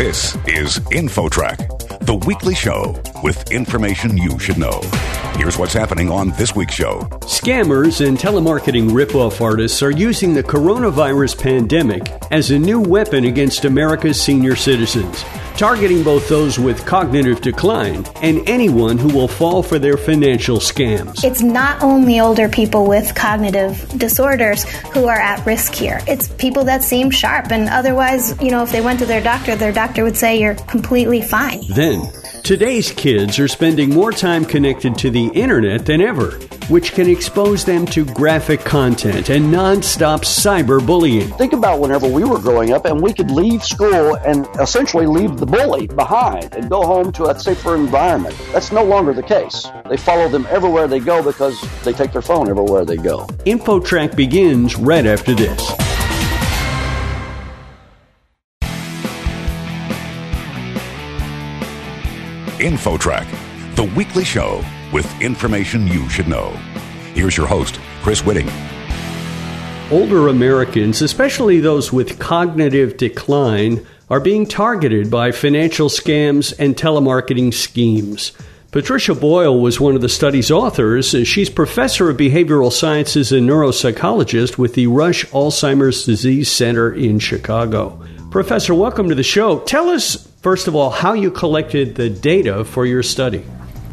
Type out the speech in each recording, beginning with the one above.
This is InfoTrack, the weekly show with information you should know. Here's what's happening on this week's show. Scammers and telemarketing ripoff artists are using the coronavirus pandemic as a new weapon against America's senior citizens, targeting both those with cognitive decline and anyone who will fall for their financial scams. It's not only older people with cognitive disorders who are at risk here. It's people that seem sharp and otherwise, you know, if they went to their doctor, their doctor would say you're completely fine. Then, Today's kids are spending more time connected to the internet than ever, which can expose them to graphic content and nonstop cyberbullying. Think about whenever we were growing up and we could leave school and essentially leave the bully behind and go home to a safer environment. That's no longer the case. They follow them everywhere they go because they take their phone everywhere they go. InfoTrack begins right after this. InfoTrack, the weekly show with information you should know. Here's your host, Chris Whitting. Older Americans, especially those with cognitive decline, are being targeted by financial scams and telemarketing schemes. Patricia Boyle was one of the study's authors. She's professor of behavioral sciences and neuropsychologist with the Rush Alzheimer's Disease Center in Chicago. Professor, welcome to the show. Tell us, first of all, how you collected the data for your study.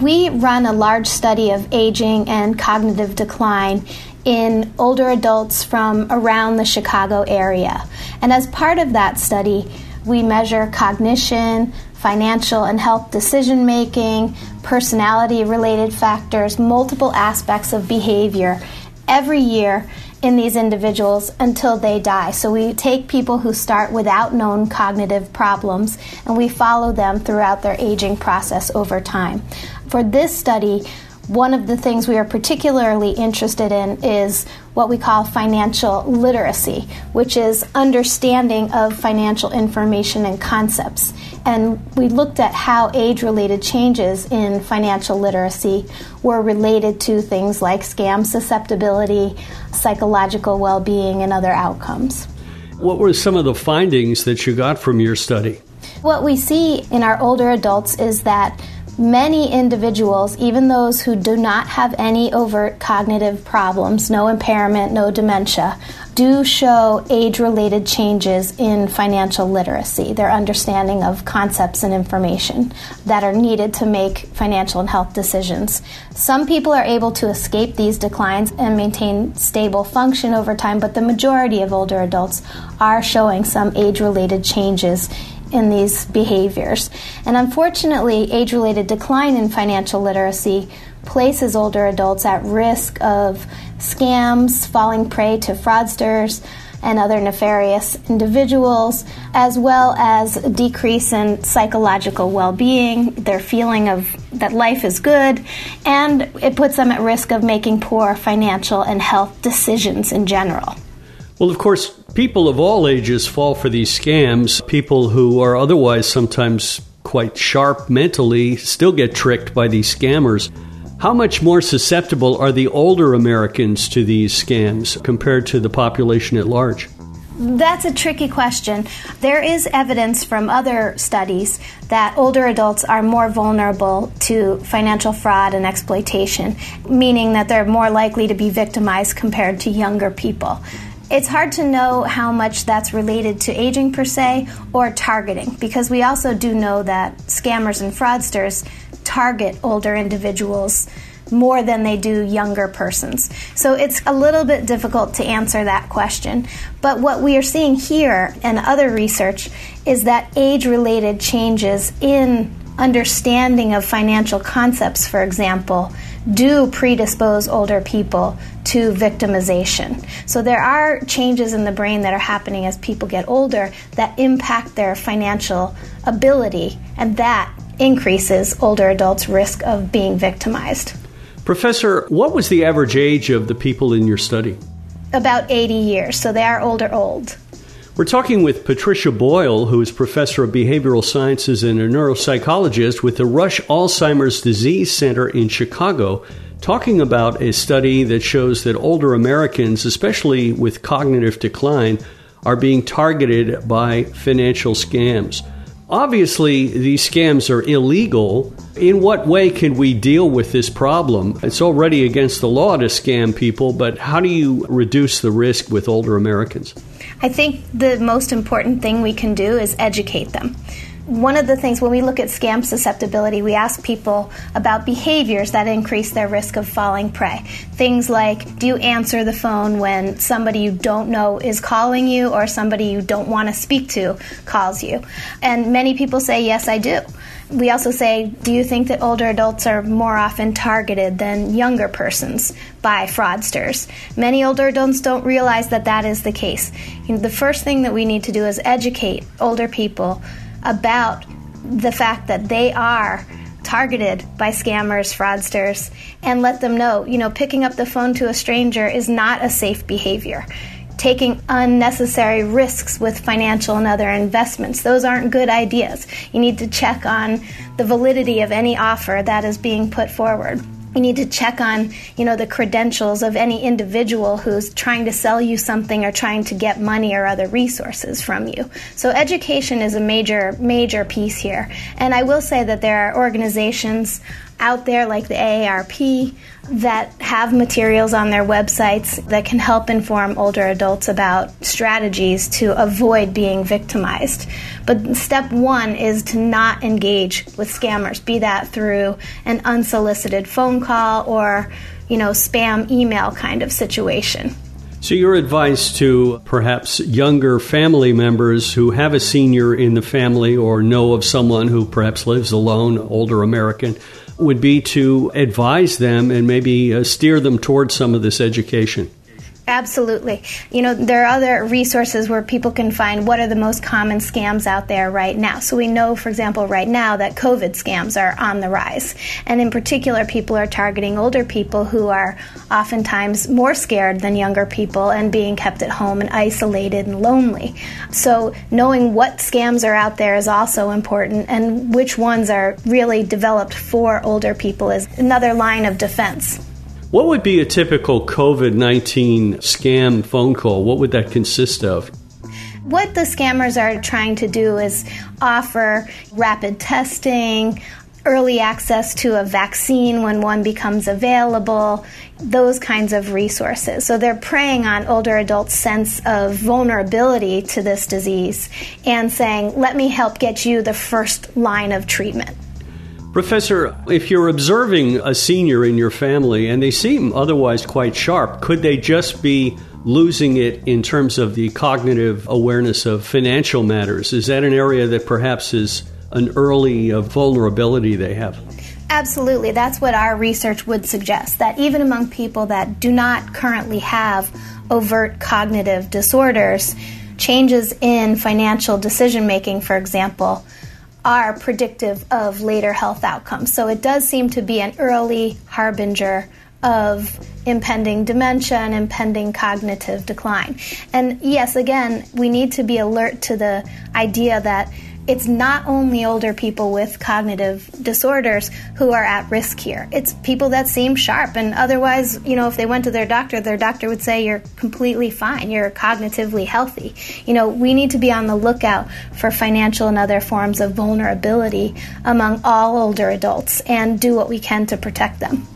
We run a large study of aging and cognitive decline in older adults from around the Chicago area. And as part of that study, we measure cognition, financial and health decision making, personality related factors, multiple aspects of behavior every year in these individuals until they die. So we take people who start without known cognitive problems and we follow them throughout their aging process over time. For this study, one of the things we are particularly interested in is what we call financial literacy, which is understanding of financial information and concepts. And we looked at how age related changes in financial literacy were related to things like scam susceptibility, psychological well being, and other outcomes. What were some of the findings that you got from your study? What we see in our older adults is that many individuals, even those who do not have any overt cognitive problems, no impairment, no dementia, do show age related changes in financial literacy, their understanding of concepts and information that are needed to make financial and health decisions. Some people are able to escape these declines and maintain stable function over time, but the majority of older adults are showing some age related changes in these behaviors. And unfortunately, age related decline in financial literacy places older adults at risk of scams, falling prey to fraudsters and other nefarious individuals, as well as a decrease in psychological well being, their feeling of that life is good, and it puts them at risk of making poor financial and health decisions in general. Well, of course, people of all ages fall for these scams. People who are otherwise sometimes quite sharp mentally still get tricked by these scammers. How much more susceptible are the older Americans to these scams compared to the population at large? That's a tricky question. There is evidence from other studies that older adults are more vulnerable to financial fraud and exploitation, meaning that they're more likely to be victimized compared to younger people. It's hard to know how much that's related to aging per se or targeting because we also do know that scammers and fraudsters target older individuals more than they do younger persons. So it's a little bit difficult to answer that question. But what we are seeing here and other research is that age related changes in understanding of financial concepts, for example, do predispose older people to victimization. So there are changes in the brain that are happening as people get older that impact their financial ability, and that increases older adults' risk of being victimized. Professor, what was the average age of the people in your study? About 80 years, so they are older old. We're talking with Patricia Boyle, who is professor of behavioral sciences and a neuropsychologist with the Rush Alzheimer's Disease Center in Chicago, talking about a study that shows that older Americans, especially with cognitive decline, are being targeted by financial scams. Obviously, these scams are illegal. In what way can we deal with this problem? It's already against the law to scam people, but how do you reduce the risk with older Americans? I think the most important thing we can do is educate them one of the things when we look at scam susceptibility, we ask people about behaviors that increase their risk of falling prey. Things like do you answer the phone when somebody you don't know is calling you or somebody you don't want to speak to calls you? And many people say, yes, I do. We also say, do you think that older adults are more often targeted than younger persons by fraudsters? Many older adults don't realize that that is the case. You know, the first thing that we need to do is educate older people about the fact that they are targeted by scammers, fraudsters, and let them know, you know, picking up the phone to a stranger is not a safe behavior. Taking unnecessary risks with financial and other investments, those aren't good ideas. You need to check on the validity of any offer that is being put forward. You need to check on you know the credentials of any individual who's trying to sell you something or trying to get money or other resources from you. So education is a major major piece here. And i will say that there are organizations out there like the AARP that have materials on their websites that can help inform older adults about strategies to avoid being victimized. But step one is to not engage with scammers, be that through an unsolicited phone call or, you know, spam email kind of situation. So, your advice to perhaps younger family members who have a senior in the family or know of someone who perhaps lives alone, older American, would be to advise them and maybe uh, steer them towards some of this education. Absolutely. You know, there are other resources where people can find what are the most common scams out there right now. So we know, for example, right now that COVID scams are on the rise. And in particular, people are targeting older people who are oftentimes more scared than younger people and being kept at home and isolated and lonely. So knowing what scams are out there is also important and which ones are really developed for older people is another line of defense. What would be a typical COVID 19 scam phone call? What would that consist of? What the scammers are trying to do is offer rapid testing, early access to a vaccine when one becomes available, those kinds of resources. So they're preying on older adults' sense of vulnerability to this disease and saying, let me help get you the first line of treatment. Professor, if you're observing a senior in your family and they seem otherwise quite sharp, could they just be losing it in terms of the cognitive awareness of financial matters? Is that an area that perhaps is an early uh, vulnerability they have? Absolutely. That's what our research would suggest that even among people that do not currently have overt cognitive disorders, changes in financial decision making, for example, are predictive of later health outcomes. So it does seem to be an early harbinger of impending dementia and impending cognitive decline. And yes, again, we need to be alert to the idea that it's not only older people with cognitive disorders who are at risk here. It's people that seem sharp and otherwise, you know, if they went to their doctor, their doctor would say you're completely fine, you're cognitively healthy. You know, we need to be on the lookout for financial and other forms of vulnerability among all older adults and do what we can to protect them.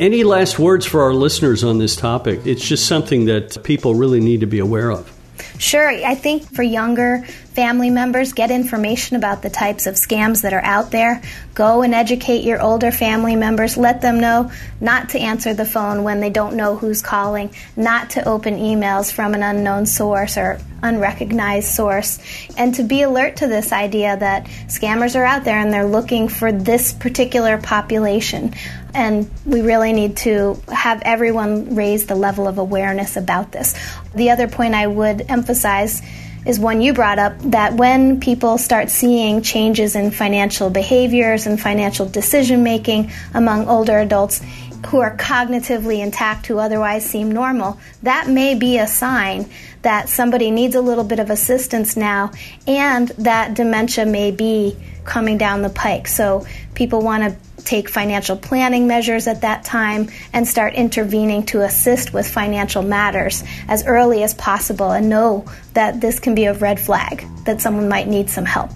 Any last words for our listeners on this topic? It's just something that people really need to be aware of. Sure. I think for younger family members, get information about the types of scams that are out there. Go and educate your older family members. Let them know not to answer the phone when they don't know who's calling, not to open emails from an unknown source or unrecognized source, and to be alert to this idea that scammers are out there and they're looking for this particular population. And we really need to have everyone raise the level of awareness about this. The other point I would emphasize is one you brought up that when people start seeing changes in financial behaviors and financial decision making among older adults who are cognitively intact, who otherwise seem normal, that may be a sign that somebody needs a little bit of assistance now and that dementia may be coming down the pike. So people want to take financial planning measures at that time and start intervening to assist with financial matters as early as possible and know that this can be a red flag that someone might need some help.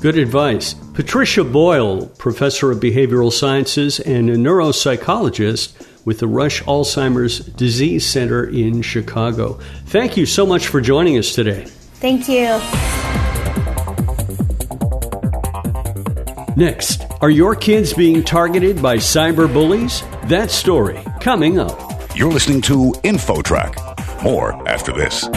Good advice. Patricia Boyle, professor of behavioral sciences and a neuropsychologist with the Rush Alzheimer's Disease Center in Chicago. Thank you so much for joining us today. Thank you. Next, are your kids being targeted by cyber bullies? That story coming up. You're listening to InfoTrack. More after this.